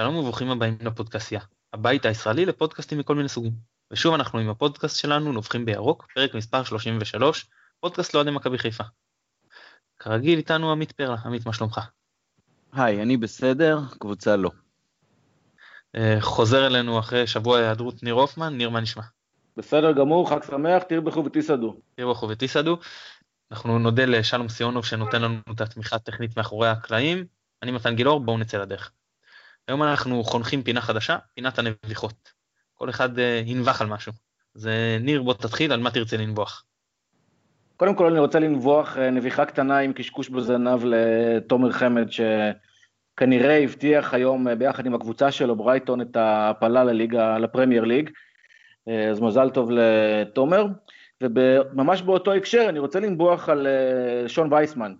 שלום וברוכים הבאים לפודקאסיה, הבית הישראלי לפודקאסטים מכל מיני סוגים. ושוב אנחנו עם הפודקאסט שלנו נובחים בירוק, פרק מספר 33, פודקאסט לאוהדי מכבי חיפה. כרגיל איתנו עמית פרלה, עמית מה שלומך? היי, אני בסדר, קבוצה לא. אה, חוזר אלינו אחרי שבוע היעדרות ניר הופמן, ניר מה נשמע? בסדר גמור, חג שמח, תרבחו ותיסעדו. תרבחו ותיסעדו. אנחנו נודה לשלום סיונוב שנותן לנו את התמיכה הטכנית מאחורי הקלעים. אני מתן גילאור, בואו נצא לדרך. היום אנחנו חונכים פינה חדשה, פינת הנביחות. כל אחד uh, ינבח על משהו. אז ניר, בוא תתחיל, על מה תרצה לנבוח? קודם כל אני רוצה לנבוח uh, נביחה קטנה עם קשקוש בזנב לתומר חמד, שכנראה הבטיח היום uh, ביחד עם הקבוצה שלו, ברייטון, את ההעפלה לליגה, לפרמייר ליג. אז מזל טוב לתומר. וממש באותו הקשר אני רוצה לנבוח על שון וייסמן,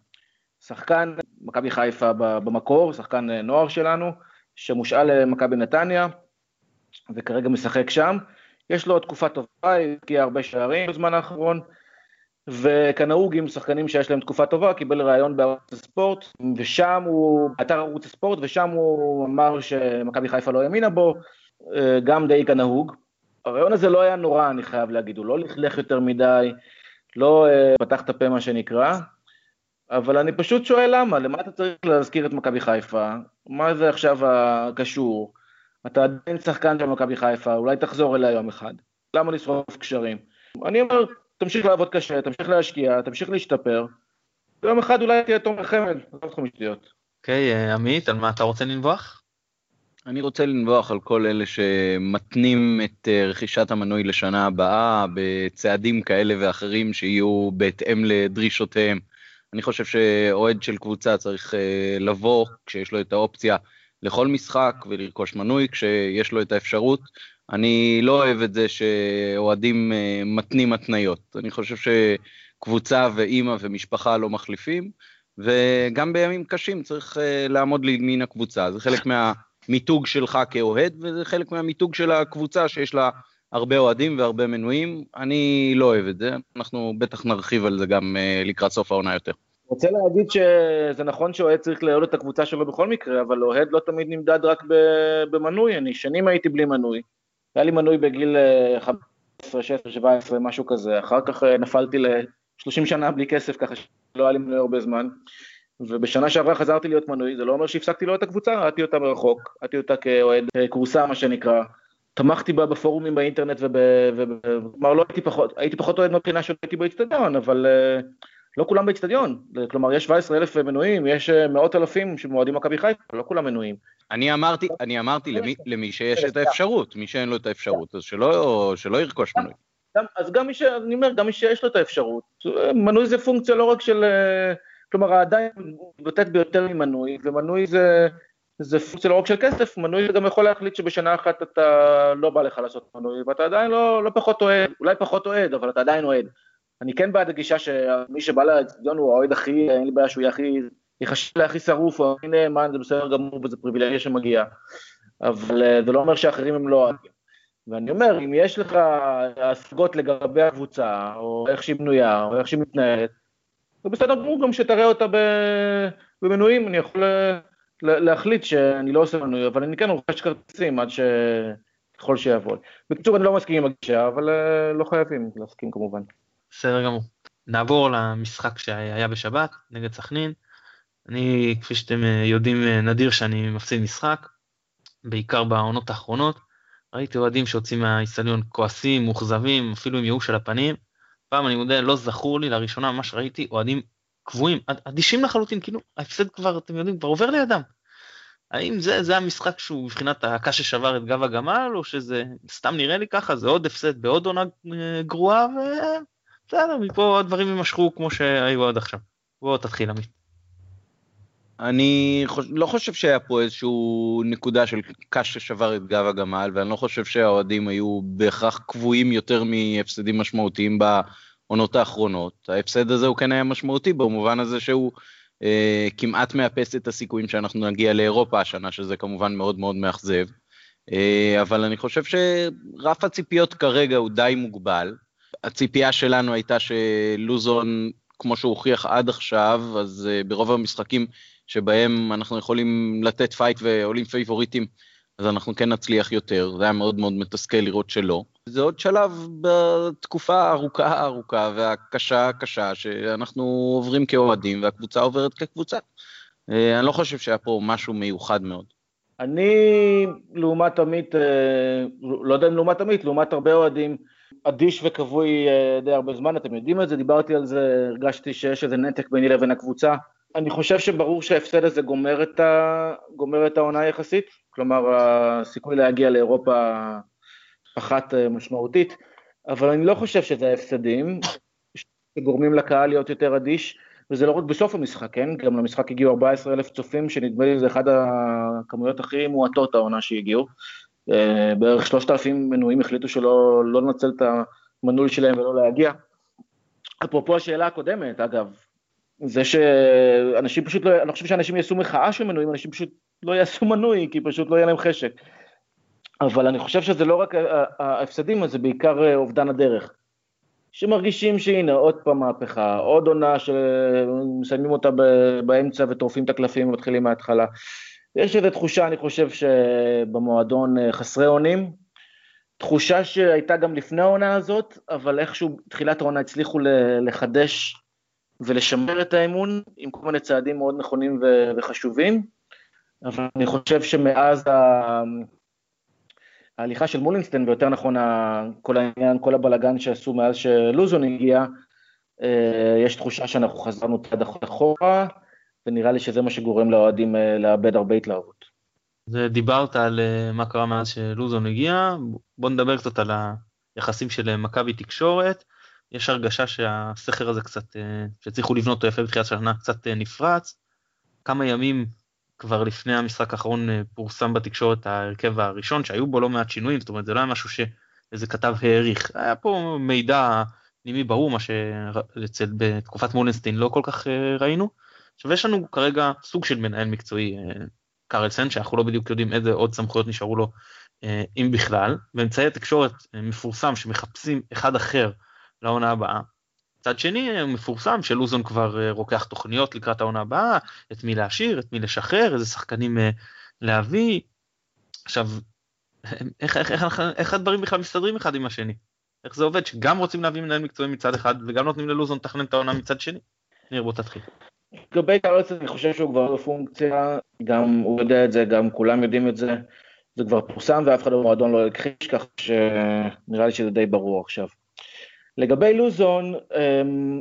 שחקן מכבי חיפה במקור, שחקן נוער שלנו, שמושאל למכבי נתניה, וכרגע משחק שם. יש לו תקופה טובה, הבקיע הרבה שערים בזמן האחרון, וכנהוג עם שחקנים שיש להם תקופה טובה, קיבל ראיון בערוץ הספורט, ושם הוא, באתר ערוץ הספורט, ושם הוא אמר שמכבי חיפה לא האמינה בו, אה, גם די כנהוג. הראיון הזה לא היה נורא, אני חייב להגיד, הוא לא לכלך יותר מדי, לא אה, פתח את הפה מה שנקרא, אבל אני פשוט שואל למה, למה אתה צריך להזכיר את מכבי חיפה? מה זה עכשיו הקשור? אתה עדיין שחקן של מכבי חיפה, אולי תחזור אליה יום אחד. למה לשרוף קשרים? אני אומר, תמשיך לעבוד קשה, תמשיך להשקיע, תמשיך להשתפר. יום אחד אולי תהיה תומר חמד, לא תחום שטויות. אוקיי, אה, עמית, על מה אתה רוצה לנבוח? אני רוצה לנבוח על כל אלה שמתנים את אה, רכישת המנוי לשנה הבאה בצעדים כאלה ואחרים שיהיו בהתאם לדרישותיהם. אני חושב שאוהד של קבוצה צריך אה, לבוא כשיש לו את האופציה לכל משחק ולרכוש מנוי כשיש לו את האפשרות. אני לא אוהב את זה שאוהדים אה, מתנים התניות. אני חושב שקבוצה ואימא ומשפחה לא מחליפים, וגם בימים קשים צריך אה, לעמוד לימין הקבוצה. זה חלק מהמיתוג שלך כאוהד, וזה חלק מהמיתוג של הקבוצה שיש לה הרבה אוהדים והרבה מנויים, אני לא אוהב את זה, אנחנו בטח נרחיב על זה גם uh, לקראת סוף העונה יותר. רוצה להגיד שזה נכון שאוהד צריך לאהוד את הקבוצה שלו בכל מקרה, אבל אוהד לא תמיד נמדד רק במנוי, אני שנים הייתי בלי מנוי. היה לי מנוי בגיל 15, 16, 17, משהו כזה, אחר כך אה, נפלתי ל-30 שנה בלי כסף, ככה שלא היה לי מנוי הרבה זמן. ובשנה שעברה חזרתי להיות מנוי, זה לא אומר שהפסקתי לאהוד את הקבוצה, ראיתי אותה מרחוק, ראיתי אותה כאוהד כורסה מה שנקרא, תמכתי בה בפורומים באינטרנט כלומר לא הייתי פחות, הייתי פחות אוהד מבחינה שהייתי באיצטדיון, אבל uh, לא כולם באיצטדיון, כלומר יש 17 אלף מנויים, יש uh, מאות אלפים שמועדים מכבי חיפה, לא כולם מנויים. אני אמרתי, אני אמרתי למי, למי שיש את האפשרות, מי שאין לו את האפשרות, אז שלא, שלא ירכוש מנוי. אז גם מי ש... אני אומר, גם מי שיש לו את האפשרות, מנוי זה פונקציה לא רק של... אה, כלומר, עדיין נותנת ביותר ממנוי, ומנוי זה... זה פונקציה לא רק של כסף, מנוי גם יכול להחליט שבשנה אחת אתה לא בא לך לעשות מנוי, ואתה עדיין לא, לא פחות אוהד, אולי פחות אוהד, אבל אתה עדיין אוהד. אני כן בעד הגישה שמי שבא לאצטדיון הוא האוהד הכי, אין לי בעיה שהוא יהיה הכי, יחשב להכי שרוף, או הכי נאמן, זה בסדר גמור וזה פריבילגיה שמגיע. אבל אה, זה לא אומר שאחרים הם לא אוהדים. ואני אומר, אם יש לך השגות לגבי הקבוצה, או איך שהיא בנויה, או איך שהיא מתנהלת, זה בסדר גמור גם שתראה אותה במנויים, אני יכול להחליט שאני לא עושה מנוי, אבל אני כן רוכש כרטיסים עד ש... ככל שיעבוד. בקיצור, אני לא מסכים עם הגישה, אבל אה, לא חייבים להסכים כמובן. בסדר גמור. נעבור למשחק שהיה בשבת נגד סכנין. אני, כפי שאתם אה, יודעים, אה, נדיר שאני מפסיד משחק, בעיקר בעונות האחרונות. ראיתי אוהדים שיוצאים מהאיצטדיון כועסים, מאוכזבים, אפילו עם ייאוש על הפנים. פעם אני מודה, לא זכור לי, לראשונה ממש ראיתי אוהדים קבועים, אדישים לחלוטין, כאילו ההפסד כבר, אתם יודעים, כבר עובר לידם. האם זה, זה המשחק שהוא מבחינת הקש ששבר את גב הגמל, או שזה סתם נראה לי ככה, זה עוד הפסד בעוד עונה אה, גרועה, ובסדר, מפה הדברים יימשכו כמו שהיו עד עכשיו. בוא תתחיל עמית. אני חוש... לא חושב שהיה פה איזשהו נקודה של קש ששבר את גב הגמל, ואני לא חושב שהאוהדים היו בהכרח קבועים יותר מהפסדים משמעותיים העונות האחרונות. ההפסד הזה הוא כן היה משמעותי במובן הזה שהוא אה, כמעט מאפס את הסיכויים שאנחנו נגיע לאירופה השנה, שזה כמובן מאוד מאוד מאכזב. אה, אבל אני חושב שרף הציפיות כרגע הוא די מוגבל. הציפייה שלנו הייתה שלוזון, כמו שהוא הוכיח עד עכשיו, אז אה, ברוב המשחקים שבהם אנחנו יכולים לתת פייט ועולים פייבוריטים, אז אנחנו כן נצליח יותר, זה היה מאוד מאוד מתסכל לראות שלא. זה עוד שלב בתקופה הארוכה ארוכה והקשה קשה שאנחנו עוברים כאוהדים והקבוצה עוברת כקבוצה. אה, אני לא חושב שהיה פה משהו מיוחד מאוד. אני, לעומת עמית, אה, לא יודע אם לעומת עמית, לעומת הרבה אוהדים, אדיש וכבוי אה, די הרבה זמן, אתם יודעים את זה, דיברתי על זה, הרגשתי שיש איזה נתק ביני לבין הקבוצה. אני חושב שברור שההפסד הזה גומר את, ה... גומר את העונה יחסית, כלומר הסיכוי להגיע לאירופה פחת אה, משמעותית, אבל אני לא חושב שזה ההפסדים שגורמים לקהל להיות יותר אדיש, וזה לא רק בסוף המשחק, כן? גם למשחק הגיעו 14 אלף צופים, שנדמה לי שזה אחד הכמויות הכי מועטות העונה שהגיעו. אה, בערך 3,000 מנויים החליטו שלא לא לנצל את המנוי שלהם ולא להגיע. אפרופו השאלה הקודמת, אגב, זה שאנשים פשוט לא, אני חושב שאנשים יעשו מחאה של מנויים, אנשים פשוט לא יעשו מנוי, כי פשוט לא יהיה להם חשק. אבל אני חושב שזה לא רק ההפסדים, זה בעיקר אה, אובדן הדרך. שמרגישים שהנה עוד פעם מהפכה, עוד עונה שמסיימים אותה באמצע וטורפים את הקלפים ומתחילים מההתחלה. יש איזו תחושה, אני חושב, שבמועדון אה, חסרי אונים, תחושה שהייתה גם לפני העונה הזאת, אבל איכשהו תחילת העונה הצליחו לחדש ולשמר את האמון עם כל מיני צעדים מאוד נכונים וחשובים, אבל אני חושב שמאז ההליכה של מולינסטיין, ויותר נכון כל העניין, כל הבלגן שעשו מאז שלוזון הגיע, אה, יש תחושה שאנחנו חזרנו צעד אחורה, ונראה לי שזה מה שגורם לאוהדים אה, לאבד הרבה התלהבות. דיברת על אה, מה קרה מאז שלוזון הגיע, בוא נדבר קצת על היחסים של מכבי תקשורת. יש הרגשה שהסכר הזה קצת, שהצליחו לבנות אותו יפה בתחילת השנה, קצת נפרץ. כמה ימים כבר לפני המשחק האחרון פורסם בתקשורת ההרכב הראשון, שהיו בו לא מעט שינויים, זאת אומרת זה לא היה משהו שאיזה כתב העריך, היה פה מידע פנימי ברור, מה שבתקופת מולנסטין לא כל כך ראינו. עכשיו יש לנו כרגע סוג של מנהל מקצועי, קרלסן, שאנחנו לא בדיוק יודעים איזה עוד סמכויות נשארו לו, אם בכלל, ואמצעי התקשורת מפורסם שמחפשים אחד אחר לעונה הבאה. מצד שני מפורסם שלוזון כבר רוקח תוכניות לקראת העונה הבאה, את מי להשאיר, את מי לשחרר, איזה שחקנים להביא. עכשיו, איך, איך, איך, איך הדברים בכלל מסתדרים אחד עם השני? איך זה עובד שגם רוצים להביא מנהל מקצועי מצד אחד וגם נותנים ללוזון לתכנן את העונה מצד שני? ניר בוא תתחיל. לגבי קרלסון אני חושב שהוא כבר בפונקציה, גם הוא יודע את זה, גם כולם יודעים את זה, זה כבר פורסם ואף אחד במועדון לא הכחיש, כך שנראה לי שזה די ברור עכשיו. לגבי לוזון, אמ,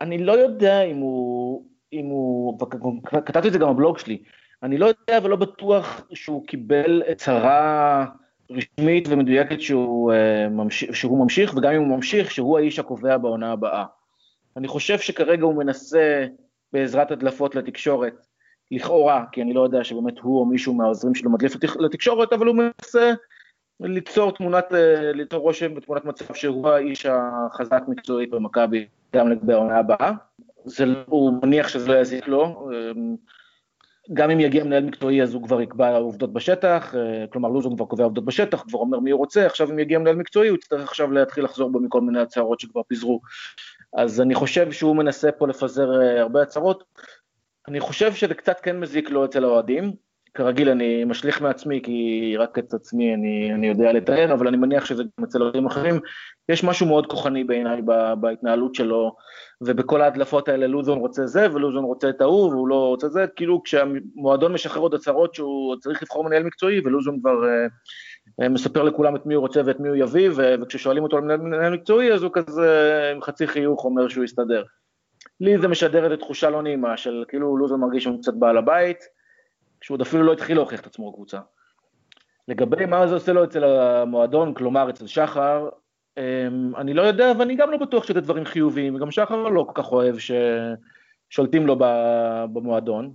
אני לא יודע אם הוא, אם הוא, כתבתי את זה גם בבלוג שלי, אני לא יודע ולא בטוח שהוא קיבל הצהרה רשמית ומדויקת שהוא, אה, שהוא ממשיך, וגם אם הוא ממשיך, שהוא האיש הקובע בעונה הבאה. אני חושב שכרגע הוא מנסה בעזרת הדלפות לתקשורת, לכאורה, כי אני לא יודע שבאמת הוא או מישהו מהעוזרים שלו מדליף לתקשורת, אבל הוא מנסה ליצור תמונת, אה, ליצור רושם ותמונת מצב שהוא האיש החזק מקצועית במכבי גם לגבי העונה הבאה. זה, הוא מניח שזה לא יזיק לו, אמ, גם אם יגיע מנהל מקצועי אז הוא כבר יקבע עובדות בשטח, אה, כלומר לוזון כבר קובע עובדות בשטח, כבר אומר מי הוא רוצה, עכשיו אם יגיע מנהל מקצועי הוא יצטרך עכשיו להתחיל לחזור בו מכל מיני הצהרות שכבר פיזרו. אז אני חושב שהוא מנסה פה לפזר אה, הרבה הצהרות. אני חושב שזה קצת כן מזיק לו אצל האוהדים. כרגיל אני משליך מעצמי, כי רק את עצמי אני, אני יודע לתאר, אבל אני מניח שזה גם אצל אוהדים אחרים. יש משהו מאוד כוחני בעיניי בהתנהלות שלו, ובכל ההדלפות האלה לוזון רוצה זה, ולוזון רוצה את ההוא, והוא לא רוצה זה, כאילו כשהמועדון משחרר עוד הצהרות שהוא צריך לבחור מנהל מקצועי, ולוזון כבר uh, מספר לכולם את מי הוא רוצה ואת מי הוא יביא, וכששואלים אותו על מנהל מקצועי, אז הוא כזה עם חצי חיוך אומר שהוא יסתדר. לי זה משדר איזו תחושה לא נעימה של כאילו לוזון מרגיש שהוא קצת בעל הבית, כשהוא אפילו לא התחיל להוכיח את עצמו בקבוצה. לגבי מה זה עושה לו אצל המועדון, כלומר אצל שחר, אמ, אני לא יודע, ואני גם לא בטוח שזה דברים חיוביים, וגם שחר לא כל כך אוהב ששולטים לו במועדון.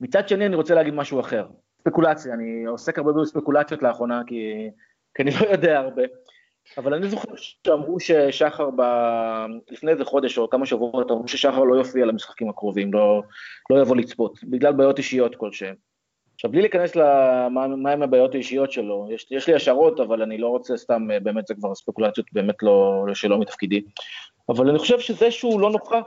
מצד שני, אני רוצה להגיד משהו אחר. ספקולציה, אני עוסק הרבה בספקולציות לאחרונה, כי, כי אני לא יודע הרבה. אבל אני זוכר שאמרו ששחר ב... לפני איזה חודש או כמה שבועות, אמרו ששחר לא יופיע למשחקים הקרובים, לא, לא יבוא לצפות, בגלל בעיות אישיות כלשהן. עכשיו, בלי להיכנס למה הם הבעיות האישיות שלו, יש, יש לי השערות, אבל אני לא רוצה סתם, באמת זה כבר ספקולציות באמת לא, שלא מתפקידי. אבל אני חושב שזה שהוא לא נוכח,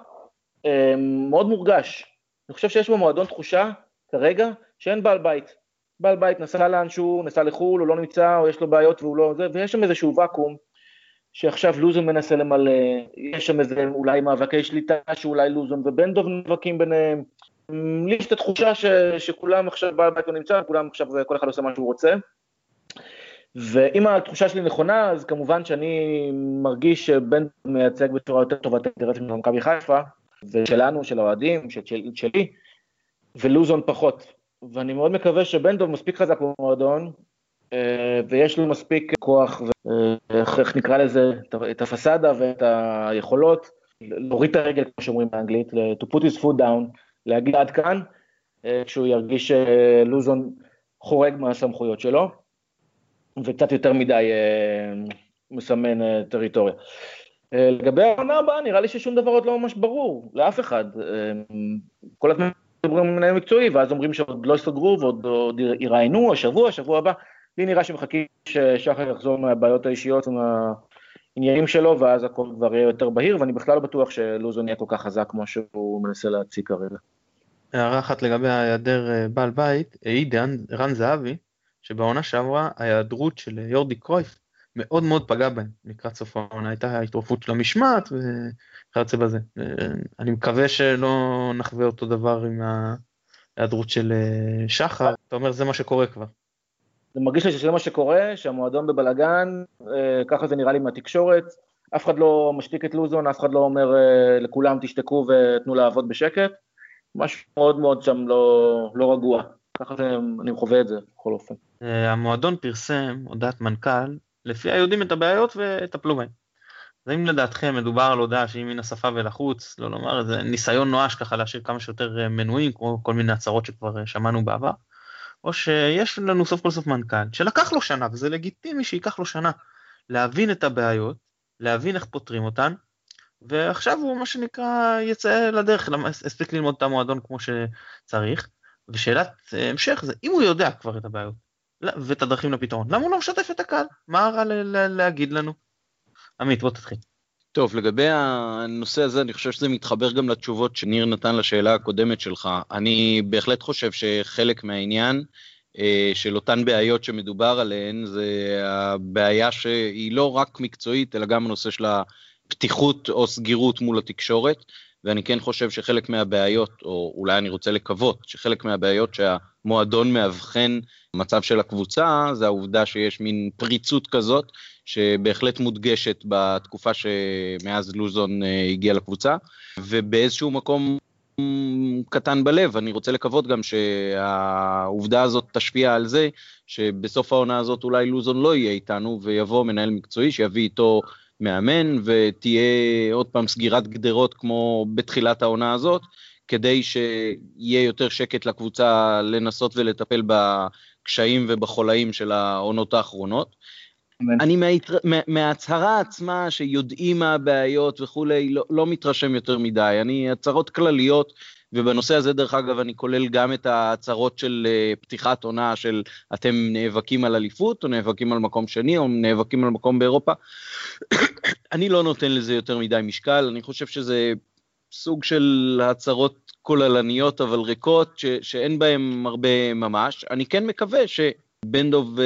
אה, מאוד מורגש. אני חושב שיש במועדון תחושה, כרגע, שאין בעל בית. בעל בית נסע לאנשהו, נסע לחו"ל, הוא לא נמצא, או יש לו בעיות והוא לא זה, ויש שם איזשהו ואקום, שעכשיו לוזון מנסה למלא, יש שם איזה אולי מאבקי שליטה שאולי לוזון ובן דוב נאבקים ביניהם. לי יש את התחושה ש, שכולם עכשיו, בעל בית לא נמצא, כולם עכשיו, כל אחד עושה מה שהוא רוצה. ואם התחושה שלי נכונה, אז כמובן שאני מרגיש שבן מייצג בצורה יותר טובה את האינטרסים של מכבי חיפה, ושלנו, של האוהדים, של, של, שלי, ולוזון פחות. ואני מאוד מקווה שבן דוב מספיק חזק במועדון, אה, ויש לו מספיק כוח, ואיך איך נקרא לזה, את הפסאדה ואת היכולות, להוריד את הרגל, כמו שאומרים באנגלית, to put his foot down, להגיד עד כאן, אה, כשהוא ירגיש שלוזון חורג מהסמכויות שלו. וקצת יותר מדי אה, מסמן אה, טריטוריה. אה, לגבי העונה הבאה, נראה לי ששום דבר עוד לא ממש ברור, לאף אחד. כל הזמן מדברים עם מנהל מקצועי, ואז אומרים שעוד לא סגרו ועוד עוד יראיינו, השבוע, השבוע הבא. לי נראה שמחכים ששחר יחזור מהבעיות האישיות ומהעניינים שלו, ואז הכל כבר יהיה יותר בהיר, ואני בכלל לא בטוח שלוזון יהיה כל כך חזק כמו שהוא מנסה להציג כרגע. הערה אחת לגבי ההיעדר בעל בית, העיד רן זהבי, שבעונה שעברה ההיעדרות של יורדי קרויף מאוד מאוד פגעה בהם לקראת סוף העונה, הייתה התערפות של המשמעת וכיוצא בזה. אני מקווה שלא נחווה אותו דבר עם ההיעדרות של אה, שחר, אתה אומר זה מה שקורה כבר. זה מרגיש לי שזה מה שקורה, שהמועדון בבלגן, אה, ככה זה נראה לי מהתקשורת, אף אחד לא משתיק את לוזון, אף אחד לא אומר אה, לכולם תשתקו ותנו לעבוד בשקט, משהו מאוד מאוד שם לא, לא רגוע. ככה זה, אני חווה את זה בכל אופן. אה, המועדון פרסם הודעת מנכ"ל, לפיה יודעים את הבעיות וטפלו בהן. אז אם לדעתכם מדובר על הודעה שהיא מן השפה ולחוץ, לא לומר איזה ניסיון נואש ככה להשאיר כמה שיותר אה, מנויים, כמו כל מיני הצהרות שכבר אה, שמענו בעבר, או שיש לנו סוף כל סוף מנכ"ל שלקח לו שנה, וזה לגיטימי שייקח לו שנה, להבין את הבעיות, להבין איך פותרים אותן, ועכשיו הוא מה שנקרא יצא לדרך, הספיק ללמוד את המועדון כמו שצריך, ושאלת אה, המשך זה, אם הוא יודע כבר את הבעיות ואת הדרכים לפתרון, למה הוא לא משתף את הקהל? מה רע להגיד לנו? עמית, בוא תתחיל. טוב, לגבי הנושא הזה, אני חושב שזה מתחבר גם לתשובות שניר נתן לשאלה הקודמת שלך. אני בהחלט חושב שחלק מהעניין אה, של אותן בעיות שמדובר עליהן, זה הבעיה שהיא לא רק מקצועית, אלא גם הנושא של הפתיחות או סגירות מול התקשורת. ואני כן חושב שחלק מהבעיות, או אולי אני רוצה לקוות, שחלק מהבעיות שהמועדון מאבחן מצב של הקבוצה, זה העובדה שיש מין פריצות כזאת, שבהחלט מודגשת בתקופה שמאז לוזון אה, הגיע לקבוצה, ובאיזשהו מקום קטן בלב, אני רוצה לקוות גם שהעובדה הזאת תשפיע על זה שבסוף העונה הזאת אולי לוזון לא יהיה איתנו ויבוא מנהל מקצועי שיביא איתו מאמן ותהיה עוד פעם סגירת גדרות כמו בתחילת העונה הזאת, כדי שיהיה יותר שקט לקבוצה לנסות ולטפל בקשיים ובחולאים של העונות האחרונות. אני מההתר... מההצהרה עצמה שיודעים מה הבעיות וכולי, לא, לא מתרשם יותר מדי. אני, הצהרות כלליות ובנושא הזה, דרך אגב, אני כולל גם את ההצהרות של אה, פתיחת עונה של אתם נאבקים על אליפות, או נאבקים על מקום שני, או נאבקים על מקום באירופה. אני לא נותן לזה יותר מדי משקל, אני חושב שזה סוג של הצהרות כוללניות אבל ריקות, ש- שאין בהן הרבה ממש. אני כן מקווה שבן דוב uh,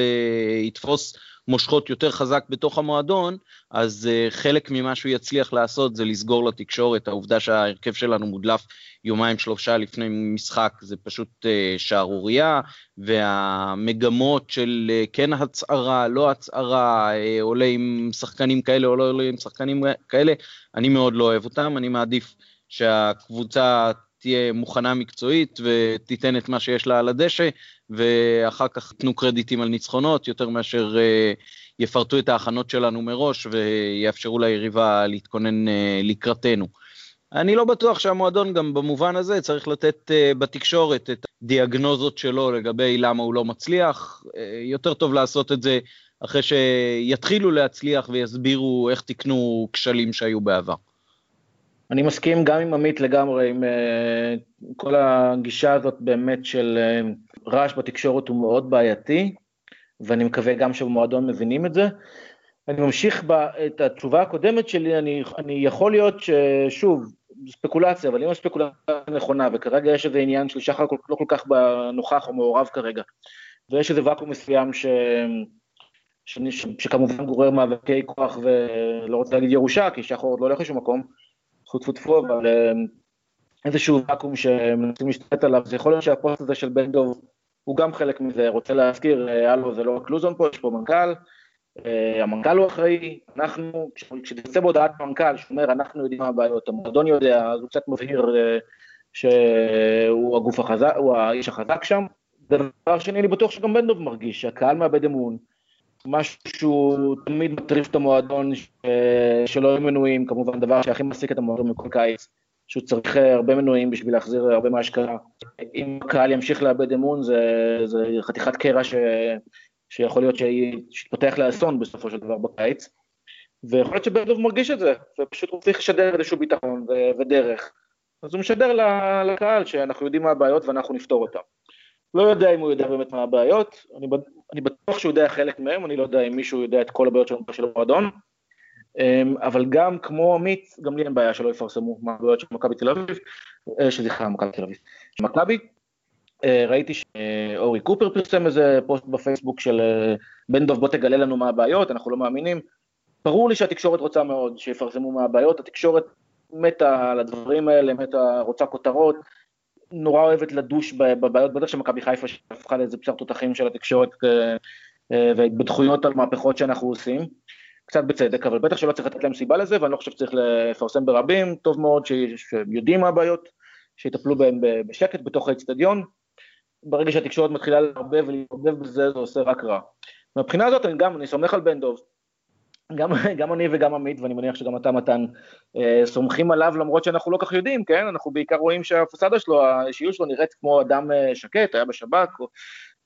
יתפוס מושכות יותר חזק בתוך המועדון, אז uh, חלק ממה שהוא יצליח לעשות זה לסגור לתקשורת, העובדה שההרכב שלנו מודלף יומיים שלושה לפני משחק זה פשוט uh, שערורייה, והמגמות של כן הצהרה, לא הצהרה, עולה עם שחקנים כאלה או לא עולה עם שחקנים כאלה, אני מאוד לא אוהב אותם, אני מעדיף שהקבוצה תהיה מוכנה מקצועית ותיתן את מה שיש לה על הדשא, ואחר כך תנו קרדיטים על ניצחונות, יותר מאשר uh, יפרטו את ההכנות שלנו מראש ויאפשרו ליריבה להתכונן uh, לקראתנו. אני לא בטוח שהמועדון גם במובן הזה צריך לתת uh, בתקשורת את הדיאגנוזות שלו לגבי למה הוא לא מצליח. יותר טוב לעשות את זה אחרי שיתחילו להצליח ויסבירו איך תיקנו כשלים שהיו בעבר. אני מסכים גם עם עמית לגמרי, עם כל הגישה הזאת באמת של רעש בתקשורת הוא מאוד בעייתי, ואני מקווה גם שבמועדון מבינים את זה. אני ממשיך את התשובה הקודמת שלי, אני, אני יכול להיות ששוב, ספקולציה, אבל אם הספקולציה נכונה, וכרגע יש איזה עניין של שחר לא כל כך נוכח או מעורב כרגע, ויש איזה ואקום מסוים ש... ש... ש... שכמובן גורר מאבקי כוח ולא רוצה להגיד ירושה, כי שחור עוד לא הולך לשום מקום, טפו טפו טפו, אבל איזשהו ואקום שמנסים להשתלט עליו, זה יכול להיות שהפוסט הזה של בן דוב הוא גם חלק מזה, רוצה להזכיר, הלו זה לא רק לוזון פה, יש פה מנכ"ל, אה, המנכ"ל הוא אחראי, אנחנו, כשתצא בהודעת מנכ"ל שאומר אנחנו יודעים מה הבעיות, המועדון יודע, אז הוא קצת מבהיר אה, שהוא הגוף החזק, הוא האיש החזק שם. דבר שני, אני בטוח שגם בן דב מרגיש שהקהל מאבד אמון, משהו תמיד מטריף את המועדון שלא יהיו מנויים, כמובן דבר שהכי מעסיק את המועדון מכל קיץ, שהוא צריך אה, הרבה מנויים בשביל להחזיר הרבה מההשקעה. אם הקהל ימשיך לאבד אמון זה, זה חתיכת קרע ש... שיכול להיות שיתפתח לאסון בסופו של דבר בקיץ, ויכול להיות שבן דב מרגיש את זה, ופשוט הוא צריך לשדר איזשהו ביטחון ו- ודרך. אז הוא משדר לקהל שאנחנו יודעים מה הבעיות ואנחנו נפתור אותן. לא יודע אם הוא יודע באמת מה הבעיות, אני, אני בטוח שהוא יודע חלק מהם, אני לא יודע אם מישהו יודע את כל הבעיות של המועדון, אבל גם כמו עמית, גם לי אין בעיה שלא יפרסמו מה הבעיות של מכבי תל אביב, אה, סליחה, מכבי תל אביב, מכבי, אה, ראיתי שאורי קופר פרסם איזה פוסט בפייסבוק של אה, בן דב בוא תגלה לנו מה הבעיות, אנחנו לא מאמינים. ברור לי שהתקשורת רוצה מאוד שיפרסמו מה הבעיות, התקשורת מתה על הדברים האלה, מתה, רוצה כותרות, נורא אוהבת לדוש בבעיות, בטח שמכבי חיפה שהפכה לאיזה בשר תותחים של התקשורת והתבדחויות על מהפכות שאנחנו עושים, קצת בצדק, אבל בטח שלא צריך לתת להם סיבה לזה, ואני לא חושב שצריך לפרסם ברבים, טוב מאוד שיודעים מה הבעיות, שיטפלו בהם בשקט בתוך האצטדיון, ברגע שהתקשורת מתחילה לערבב ולהתערבב בזה, זה עושה רק רע. מהבחינה הזאת אני גם, אני סומך על בן דוב, גם, גם אני וגם עמית, ואני מניח שגם אתה מתן, אה, סומכים עליו למרות שאנחנו לא כך יודעים, כן? אנחנו בעיקר רואים שהפסאדה שלו, האישיות שלו נראית כמו אדם אה, שקט, היה בשב"כ, או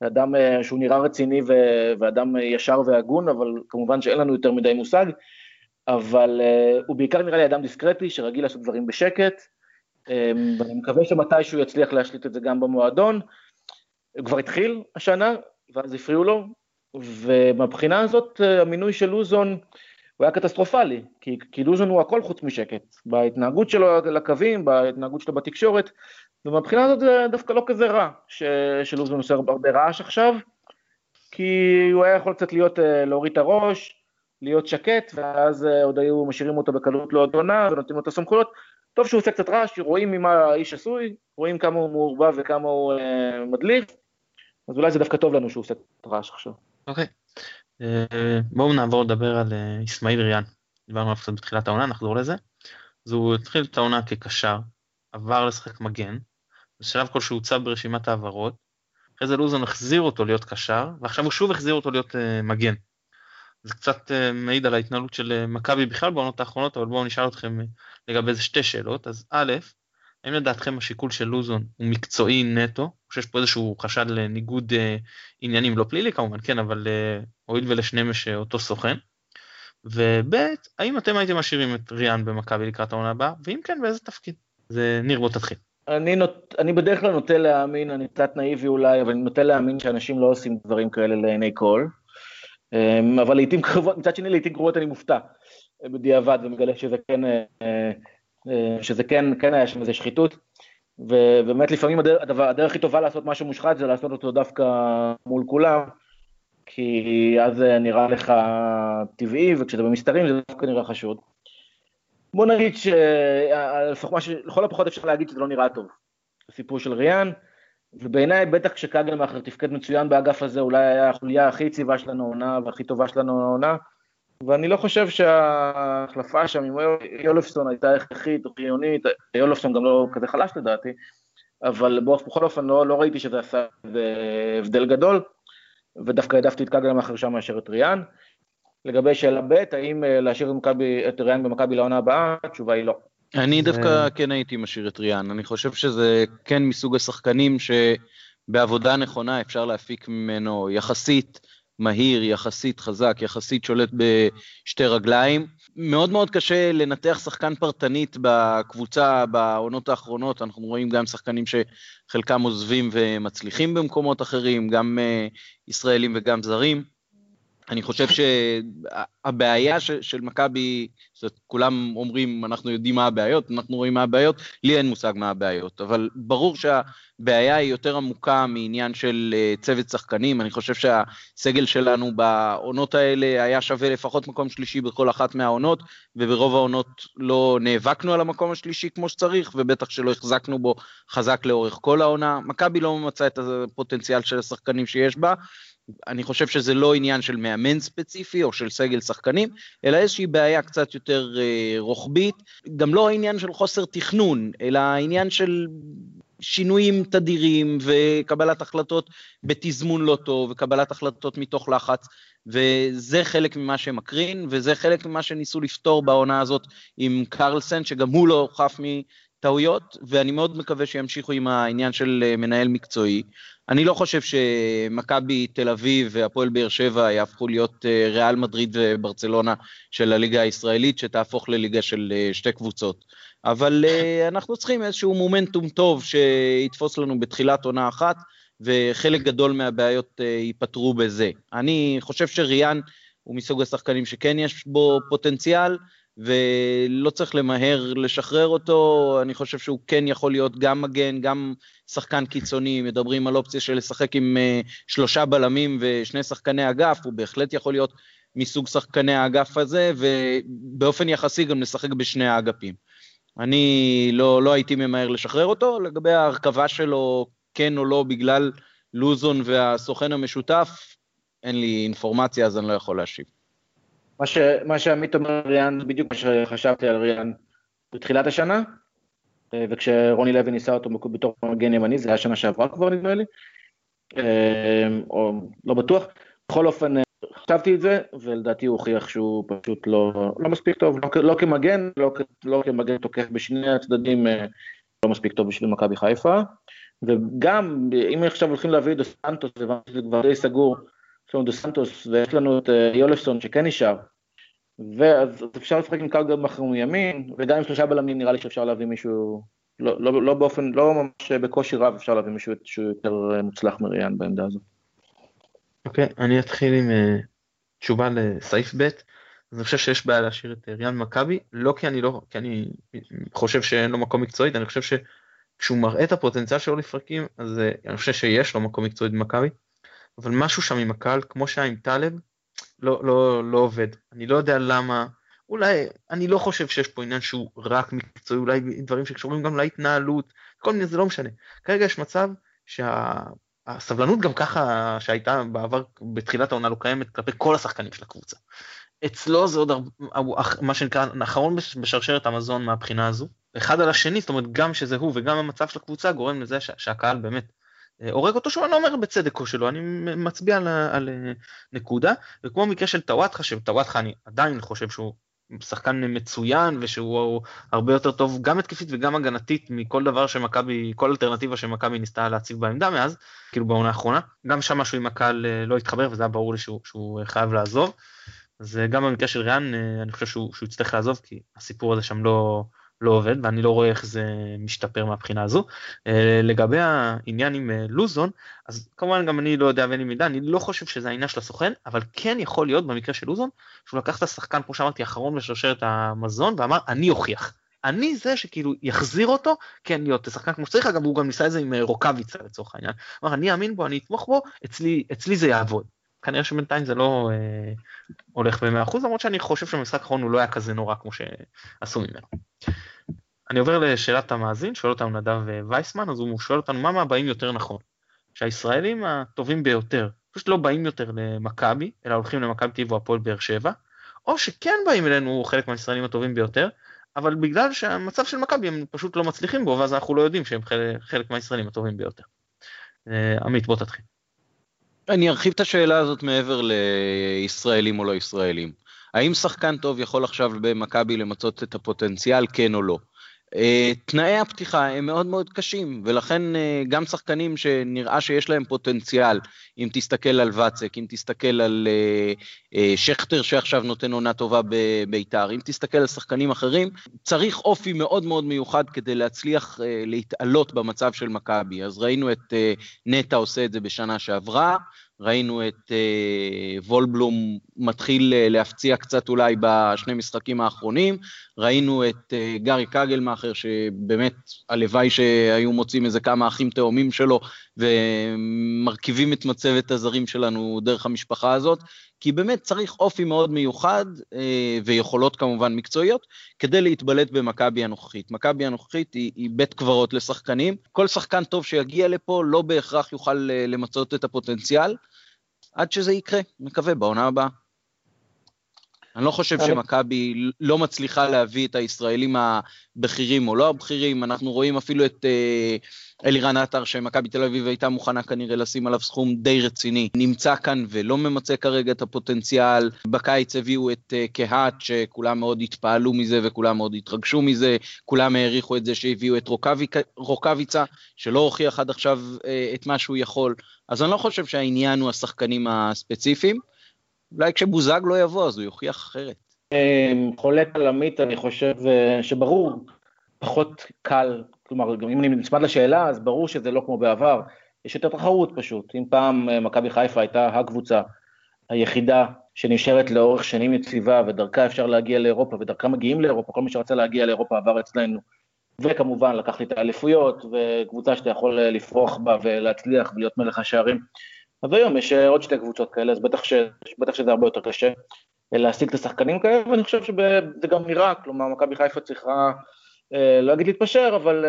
אדם אה, שהוא נראה רציני ו, ואדם ישר והגון, אבל כמובן שאין לנו יותר מדי מושג, אבל הוא בעיקר נראה לי אדם דיסקרטי, שרגיל לעשות דברים בשקט, ואני מקווה שמתישהו יצליח להשליט את זה גם במועדון. הוא כבר התחיל השנה, ואז הפריעו לו, ומבחינה הזאת המינוי של לוזון הוא היה קטסטרופלי, כי, כי לוזון הוא הכל חוץ משקט, בהתנהגות שלו לקווים, בהתנהגות שלו בתקשורת, ומבחינה הזאת זה דווקא לא כזה רע ש, שלוזון עושה הרבה רעש עכשיו, כי הוא היה יכול קצת להיות, אה, להוריד את הראש, להיות שקט, ואז אה, עוד היו משאירים אותו בקלות לעוד עונה ונותנים לו את הסמכויות. טוב שהוא עושה קצת רעש, רואים ממה האיש עשוי, רואים כמה הוא מעורבב וכמה הוא אה, מדליף, אז אולי זה דווקא טוב לנו שהוא עושה את הרעש עכשיו. אוקיי. אה, בואו נעבור לדבר על אה, אסמאעיל ריאן. דיברנו עליו קצת בתחילת העונה, נחזור לזה. אז הוא התחיל את העונה כקשר, עבר לשחק מגן, בשלב כלשהו הוצב ברשימת העברות, אחרי זה לוזון החזיר אותו להיות קשר, ועכשיו הוא שוב החזיר אותו להיות uh, מגן. זה קצת uh, מעיד על ההתנהלות של uh, מכבי בכלל בעונות האחרונות, אבל בואו נשאל אתכם uh, לגבי איזה שתי שאלות. אז א', האם לדעתכם השיקול של לוזון הוא מקצועי נטו, או שיש פה איזשהו חשד לניגוד אה, עניינים לא פלילי כמובן, כן, אבל אה, הואיל ולשניהם יש אותו סוכן. וב' האם אתם הייתם משאירים את ריאן במכבי לקראת העונה הבאה, ואם כן באיזה תפקיד? זה ניר בוא תתחיל. אני, נות, אני בדרך כלל נוטה להאמין, אני קצת נאיבי אולי, אבל אני נוטה להאמין שאנשים לא עושים דברים כאלה לעיני כל. אמ, אבל לעיתים קרובות, מצד שני לעיתים קרובות אני מופתע בדיעבד ומגלה שזה כן אה, שזה כן, כן היה שם איזה שחיתות, ובאמת לפעמים הדרך, הדבר, הדרך הכי טובה לעשות משהו מושחת זה לעשות אותו דווקא מול כולם, כי אז זה נראה לך טבעי, וכשזה במסתרים זה דווקא נראה חשוד. בוא נגיד שלכל הפחות אפשר להגיד שזה לא נראה טוב, הסיפור של ריאן, ובעיניי בטח כשקגלמאכר תפקד מצוין באגף הזה, אולי היה החוליה הכי יציבה שלנו העונה והכי טובה שלנו העונה, ואני לא חושב שההחלפה שם עם יולפסון הייתה הכרחית או חיונית, יולפסון גם לא כזה חלש לדעתי, אבל בכל אופן לא, לא ראיתי שזה עשה הבדל גדול, ודווקא העדפתי את קגלמאכר שם מאשר את ריאן. לגבי שאלה ב', האם אה, להשאיר את, ריאן במכבי לעונה הבאה? התשובה היא לא. אני דווקא כן הייתי משאיר את ריאן, אני חושב שזה כן מסוג השחקנים שבעבודה נכונה אפשר להפיק ממנו יחסית מהיר, יחסית חזק, יחסית שולט בשתי רגליים. מאוד מאוד קשה לנתח שחקן פרטנית בקבוצה בעונות האחרונות, אנחנו רואים גם שחקנים שחלקם עוזבים ומצליחים במקומות אחרים, גם uh, ישראלים וגם זרים. אני חושב שהבעיה של, של מכבי, כולם אומרים, אנחנו יודעים מה הבעיות, אנחנו רואים מה הבעיות, לי אין מושג מה הבעיות, אבל ברור שהבעיה היא יותר עמוקה מעניין של אה, צוות שחקנים, אני חושב שהסגל שלנו בעונות האלה היה שווה לפחות מקום שלישי בכל אחת מהעונות, וברוב העונות לא נאבקנו על המקום השלישי כמו שצריך, ובטח שלא החזקנו בו חזק לאורך כל העונה. מכבי לא ממצה את הפוטנציאל של השחקנים שיש בה, אני חושב שזה לא עניין של מאמן ספציפי או של סגל שחקנים, אלא איזושהי בעיה קצת יותר אה, רוחבית, גם לא העניין של חוסר תכנון, אלא העניין של שינויים תדירים וקבלת החלטות בתזמון לא טוב וקבלת החלטות מתוך לחץ, וזה חלק ממה שמקרין, וזה חלק ממה שניסו לפתור בעונה הזאת עם קרלסן, שגם הוא לא חף טעויות, ואני מאוד מקווה שימשיכו עם העניין של אה, מנהל מקצועי. אני לא חושב שמכבי תל אביב והפועל באר שבע יהפכו להיות אה, ריאל מדריד וברצלונה של הליגה הישראלית, שתהפוך לליגה של אה, שתי קבוצות. אבל אנחנו צריכים איזשהו מומנטום טוב שיתפוס לנו בתחילת עונה אחת, וחלק גדול מהבעיות ייפתרו בזה. אני חושב שריאן הוא מסוג השחקנים שכן יש בו פוטנציאל, ולא צריך למהר לשחרר אותו, אני חושב שהוא כן יכול להיות גם מגן, גם שחקן קיצוני, מדברים על אופציה של לשחק עם uh, שלושה בלמים ושני שחקני אגף, הוא בהחלט יכול להיות מסוג שחקני האגף הזה, ובאופן יחסי גם לשחק בשני האגפים. אני לא, לא הייתי ממהר לשחרר אותו, לגבי ההרכבה שלו, כן או לא, בגלל לוזון והסוכן המשותף, אין לי אינפורמציה אז אני לא יכול להשיב. ש, מה שעמית אומר על ריאן, זה בדיוק מה שחשבתי על ריאן בתחילת השנה, אה, וכשרוני לוי ניסה אותו בתור מגן ימני, זה היה שנה שעברה כבר נדמה לי, אה, או לא בטוח. בכל אופן, אה, חשבתי את זה, ולדעתי הוא הוכיח שהוא פשוט לא, לא מספיק טוב, לא, לא כמגן, לא, לא כמגן תוקף בשני הצדדים, לא מספיק טוב בשביל מכבי חיפה. וגם, אם עכשיו הולכים להביא את דו סנטוס, זה כבר די סגור, יש לנו דו סנטוס ויש לנו את אה, יולפסון שכן נשאר, ואז אפשר לשחק עם קלגר מחר מימין, וגם עם שלושה בלמים נראה לי שאפשר להביא מישהו, לא, לא, לא באופן, לא ממש בקושי רב אפשר להביא מישהו שהוא יותר אה, מוצלח מריאן בעמדה הזו. אוקיי, okay, אני אתחיל עם uh, תשובה לסעיף ב', אני חושב שיש בעיה להשאיר את ריאן מכבי, לא כי אני לא, כי אני חושב שאין לו מקום מקצועית, אני חושב שכשהוא מראה את הפוטנציאל שלו לפרקים, אז uh, אני חושב שיש לו מקום מקצועית במכבי. אבל משהו שם עם הקהל, כמו שהיה עם טלב, לא, לא, לא עובד. אני לא יודע למה, אולי, אני לא חושב שיש פה עניין שהוא רק מקצועי, אולי דברים שקשורים גם להתנהלות, כל מיני, זה לא משנה. כרגע יש מצב שהסבלנות שה... גם ככה שהייתה בעבר, בתחילת העונה לא קיימת כלפי כל השחקנים של הקבוצה. אצלו זה עוד מה שנקרא האחרון בשרשרת המזון מהבחינה הזו. אחד על השני, זאת אומרת גם שזה הוא וגם המצב של הקבוצה גורם לזה שהקהל באמת הורג אותו שוב, אני לא אומר בצדק או שלא, אני מצביע על, על אה, נקודה, וכמו במקרה של טוואטחה, שטוואטחה אני עדיין חושב שהוא שחקן מצוין ושהוא הרבה יותר טוב גם התקפית וגם הגנתית מכל דבר שמכבי, כל אלטרנטיבה שמכבי ניסתה להציג בעמדה מאז, כאילו בעונה האחרונה, גם שם משהו עם הקהל אה, לא התחבר וזה היה ברור לי שהוא, שהוא חייב לעזוב, אז גם במקרה של ריאן אני חושב שהוא, שהוא יצטרך לעזוב כי הסיפור הזה שם לא, לא עובד ואני לא רואה איך זה משתפר מהבחינה הזו. אה, לגבי העניין עם אה, לוזון אז כמובן גם אני לא יודע ואין לי מידע אני לא חושב שזה העניין של הסוכן אבל כן יכול להיות במקרה של לוזון שהוא לקח את השחקן כמו שאמרתי אחרון בשרשרת המזון ואמר אני אוכיח. אני זה שכאילו יחזיר אותו כן להיות שחקן כמו שצריך אגב הוא גם ניסה את זה עם אה, רוקאביצה לצורך העניין. אמר אני אאמין בו אני אתמוך בו אצלי אצלי זה יעבוד. כנראה שבינתיים זה לא אה, הולך ב-100% למרות שאני חושב שהמשחק האחרון הוא לא היה כזה נורא כמו שעשו ממנו. אני עובר לשאלת המאזין, שואל אותנו נדב וייסמן, אז הוא שואל אותנו מה מהבאים יותר נכון. שהישראלים הטובים ביותר פשוט לא באים יותר למכבי, אלא הולכים למכבי טיב הפועל באר שבע, או שכן באים אלינו חלק מהישראלים הטובים ביותר, אבל בגלל שהמצב של מכבי הם פשוט לא מצליחים בו, ואז אנחנו לא יודעים שהם חלק מהישראלים הטובים ביותר. אה, עמית, בוא תתחיל. אני ארחיב את השאלה הזאת מעבר לישראלים או לא ישראלים. האם שחקן טוב יכול עכשיו במכבי למצות את הפוטנציאל, כן או לא? Uh, תנאי הפתיחה הם מאוד מאוד קשים, ולכן uh, גם שחקנים שנראה שיש להם פוטנציאל, אם תסתכל על ואצק, אם תסתכל על uh, שכטר שעכשיו נותן עונה טובה בביתר, אם תסתכל על שחקנים אחרים, צריך אופי מאוד מאוד מיוחד כדי להצליח להתעלות במצב של מכבי. אז ראינו את נטע עושה את זה בשנה שעברה, ראינו את אה, וולבלום מתחיל אה, להפציע קצת אולי בשני משחקים האחרונים, ראינו את אה, גארי קגלמאכר שבאמת הלוואי שהיו מוצאים איזה כמה אחים תאומים שלו ומרכיבים את מצבת הזרים שלנו דרך המשפחה הזאת, כי באמת צריך אופי מאוד מיוחד אה, ויכולות כמובן מקצועיות כדי להתבלט במכבי הנוכחית. מכבי הנוכחית היא, היא בית קברות לשחקנים, כל שחקן טוב שיגיע לפה לא בהכרח יוכל אה, למצות את הפוטנציאל, עד שזה יקרה, מקווה, בעונה הבאה. אני לא חושב שמכבי לא מצליחה להביא את הישראלים הבכירים או לא הבכירים, אנחנו רואים אפילו את אה, אלירן עטר, שמכבי תל אביב הייתה מוכנה כנראה לשים עליו סכום די רציני, נמצא כאן ולא ממצה כרגע את הפוטנציאל. בקיץ הביאו את אה, קהת, שכולם מאוד התפעלו מזה וכולם מאוד התרגשו מזה, כולם העריכו את זה שהביאו את רוקביק, רוקאביצה, שלא הוכיח עד עכשיו אה, את מה שהוא יכול. אז אני לא חושב שהעניין הוא השחקנים הספציפיים. אולי כשבוזג לא יבוא אז הוא יוכיח אחרת. אמ, חולק על עמית, אני חושב שברור, פחות קל, כלומר, אם אני נצמד לשאלה, אז ברור שזה לא כמו בעבר, יש יותר תחרות פשוט. אם פעם אה, מכבי חיפה הייתה הקבוצה היחידה שנשארת לאורך שנים יציבה, ודרכה אפשר להגיע לאירופה, ודרכה מגיעים לאירופה, כל מי שרצה להגיע לאירופה עבר אצלנו. וכמובן לקחתי את האליפויות, וקבוצה שאתה יכול אה, לפרוח בה ולהצליח ולהיות מלך השערים. אז היום יש אה, עוד שתי קבוצות כאלה, אז בטח, ש, בטח שזה הרבה יותר קשה אה, להשיג את השחקנים כאלה, ואני חושב שזה גם נראה, כלומר, מכבי חיפה צריכה, אה, לא אגיד להתפשר, אבל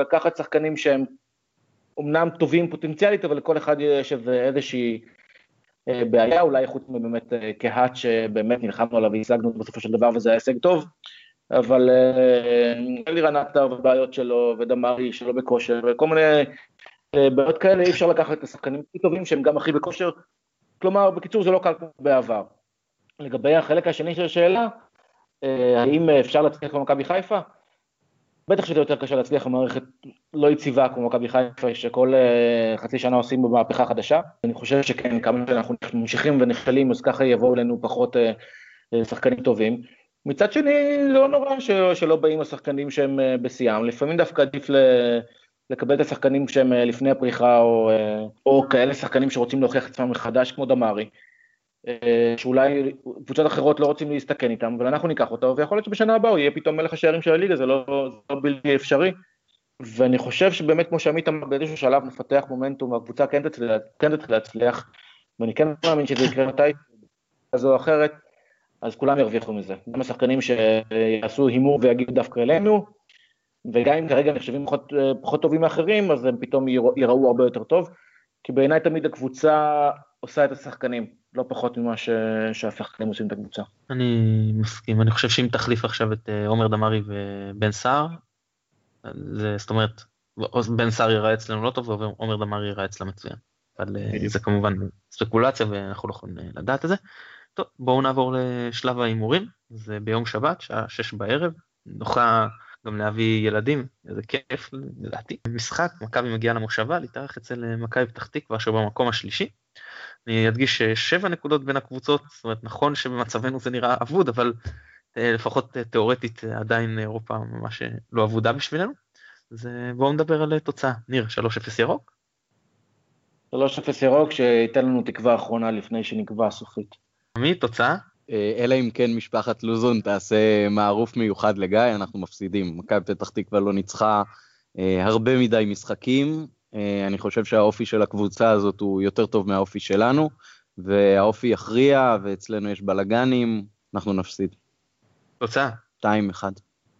לקחת שחקנים שהם אומנם טובים פוטנציאלית, אבל לכל אחד יש איזושהי בעיה, אולי חוץ מבאמת קהת שבאמת נלחמנו עליו והשגנו בסופו של דבר וזה היה הישג טוב, אבל אלירן עטר ובעיות שלו, ודמרי שלו בכושר, וכל מיני בעיות כאלה אי אפשר לקחת את השחקנים הכי טובים שהם גם הכי בכושר, כלומר בקיצור זה לא קל כמו בעבר. לגבי החלק השני של השאלה, אה, האם אפשר להצליח במכבי חיפה? בטח שזה יותר קשה להצליח במערכת לא יציבה כמו מכבי חיפה, שכל אה, חצי שנה עושים במהפכה חדשה. אני חושב שכן, כמה שאנחנו ממשיכים ונכשלים, אז ככה יבואו אלינו פחות שחקנים טובים. מצד שני, לא נורא שלא באים השחקנים שהם בשיאם, לפעמים דווקא עדיף לקבל את השחקנים שהם אה, לפני הפריחה, או, אה, או כאלה שחקנים שרוצים להוכיח את עצמם מחדש, כמו דמארי, אה, שאולי קבוצות אחרות לא רוצים להסתכן איתם, אבל אנחנו ניקח אותו, ויכול להיות שבשנה הבאה הוא יהיה פתאום מלך השערים של הליגה, זה לא, זה לא בלתי אפשרי. ואני חושב שבאמת, כמו שעמית אמר, באיזשהו שלב מפתח מומנטום, והקבוצה כן תתחיל, כן להצליח, ואני כן מאמין שזה יקרה מתי, כזו או אחרת, אז כולם ירוויחו מזה. גם השחקנים שיעשו הימור ויגיעו דווקא אלינו, וגם אם כרגע נחשבים פחות, אה, פחות טובים מאחרים, אז הם פתאום ייראו הרבה יותר טוב, כי בעיניי תמיד הקבוצה עושה את השחקנים, לא פחות ממה ש... שהשחקנים עושים את הקבוצה. אני מסכים, אני חושב שאם תחליף עכשיו את אה, עומר דמארי ובן סער, זה, זאת אומרת, בן סער ייראה אצלנו לא טוב ועומר דמארי ייראה אצלה מצוין. אבל אה. זה כמובן ספקולציה ואנחנו לא יכולים לדעת את זה. טוב, בואו נעבור לשלב ההימורים, זה ביום שבת, שעה שש בערב, נוחה גם להביא ילדים, איזה כיף לדעתי. משחק, מכבי מגיעה למושבה, להתארח אצל אה, מכבי פתח תקווה שבמקום השלישי. אני אדגיש שבע נקודות בין הקבוצות, זאת אומרת נכון שבמצבנו זה נראה אבוד, אבל אה, לפחות אה, תאורטית עדיין אירופה ממש לא אבודה בשבילנו. אז בואו נדבר על תוצאה. ניר, 3-0 ירוק? 3-0 ירוק שייתן לנו תקווה אחרונה לפני שנקבע סופית. מי תוצאה? אה, אלא אם כן משפחת לוזון תעשה מערוף מיוחד לגיא, אנחנו מפסידים. מכבי פתח תקווה לא ניצחה אה, הרבה מדי משחקים. אה, אני חושב שהאופי של הקבוצה הזאת הוא יותר טוב מהאופי שלנו, והאופי יכריע, ואצלנו יש בלאגנים, אנחנו נפסיד. תוצאה? 2-1.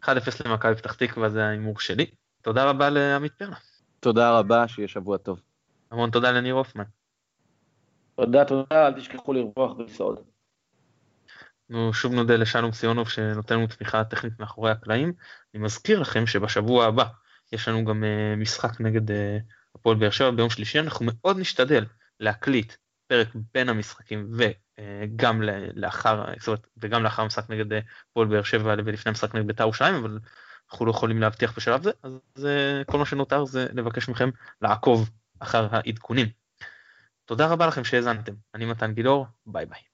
1-0 למכבי פתח תקווה זה ההימור שלי. תודה רבה לעמית פרלה. תודה רבה, שיהיה שבוע טוב. המון תודה לניר הופמן. תודה, תודה, אל תשכחו לרווח ולסעוד. אנחנו שוב נודה לשלום סיונוב שנותן לנו תמיכה טכנית מאחורי הקלעים. אני מזכיר לכם שבשבוע הבא יש לנו גם uh, משחק נגד uh, הפועל באר שבע ביום שלישי, אנחנו מאוד נשתדל להקליט פרק בין המשחקים וגם uh, לאחר, זאת אומרת, וגם לאחר המשחק נגד הפועל באר שבע ולפני המשחק נגד בית"ר ירושלים, אבל אנחנו לא יכולים להבטיח בשלב זה, אז uh, כל מה שנותר זה לבקש מכם לעקוב אחר העדכונים. תודה רבה לכם שהאזנתם, אני מתן גילאור, ביי ביי.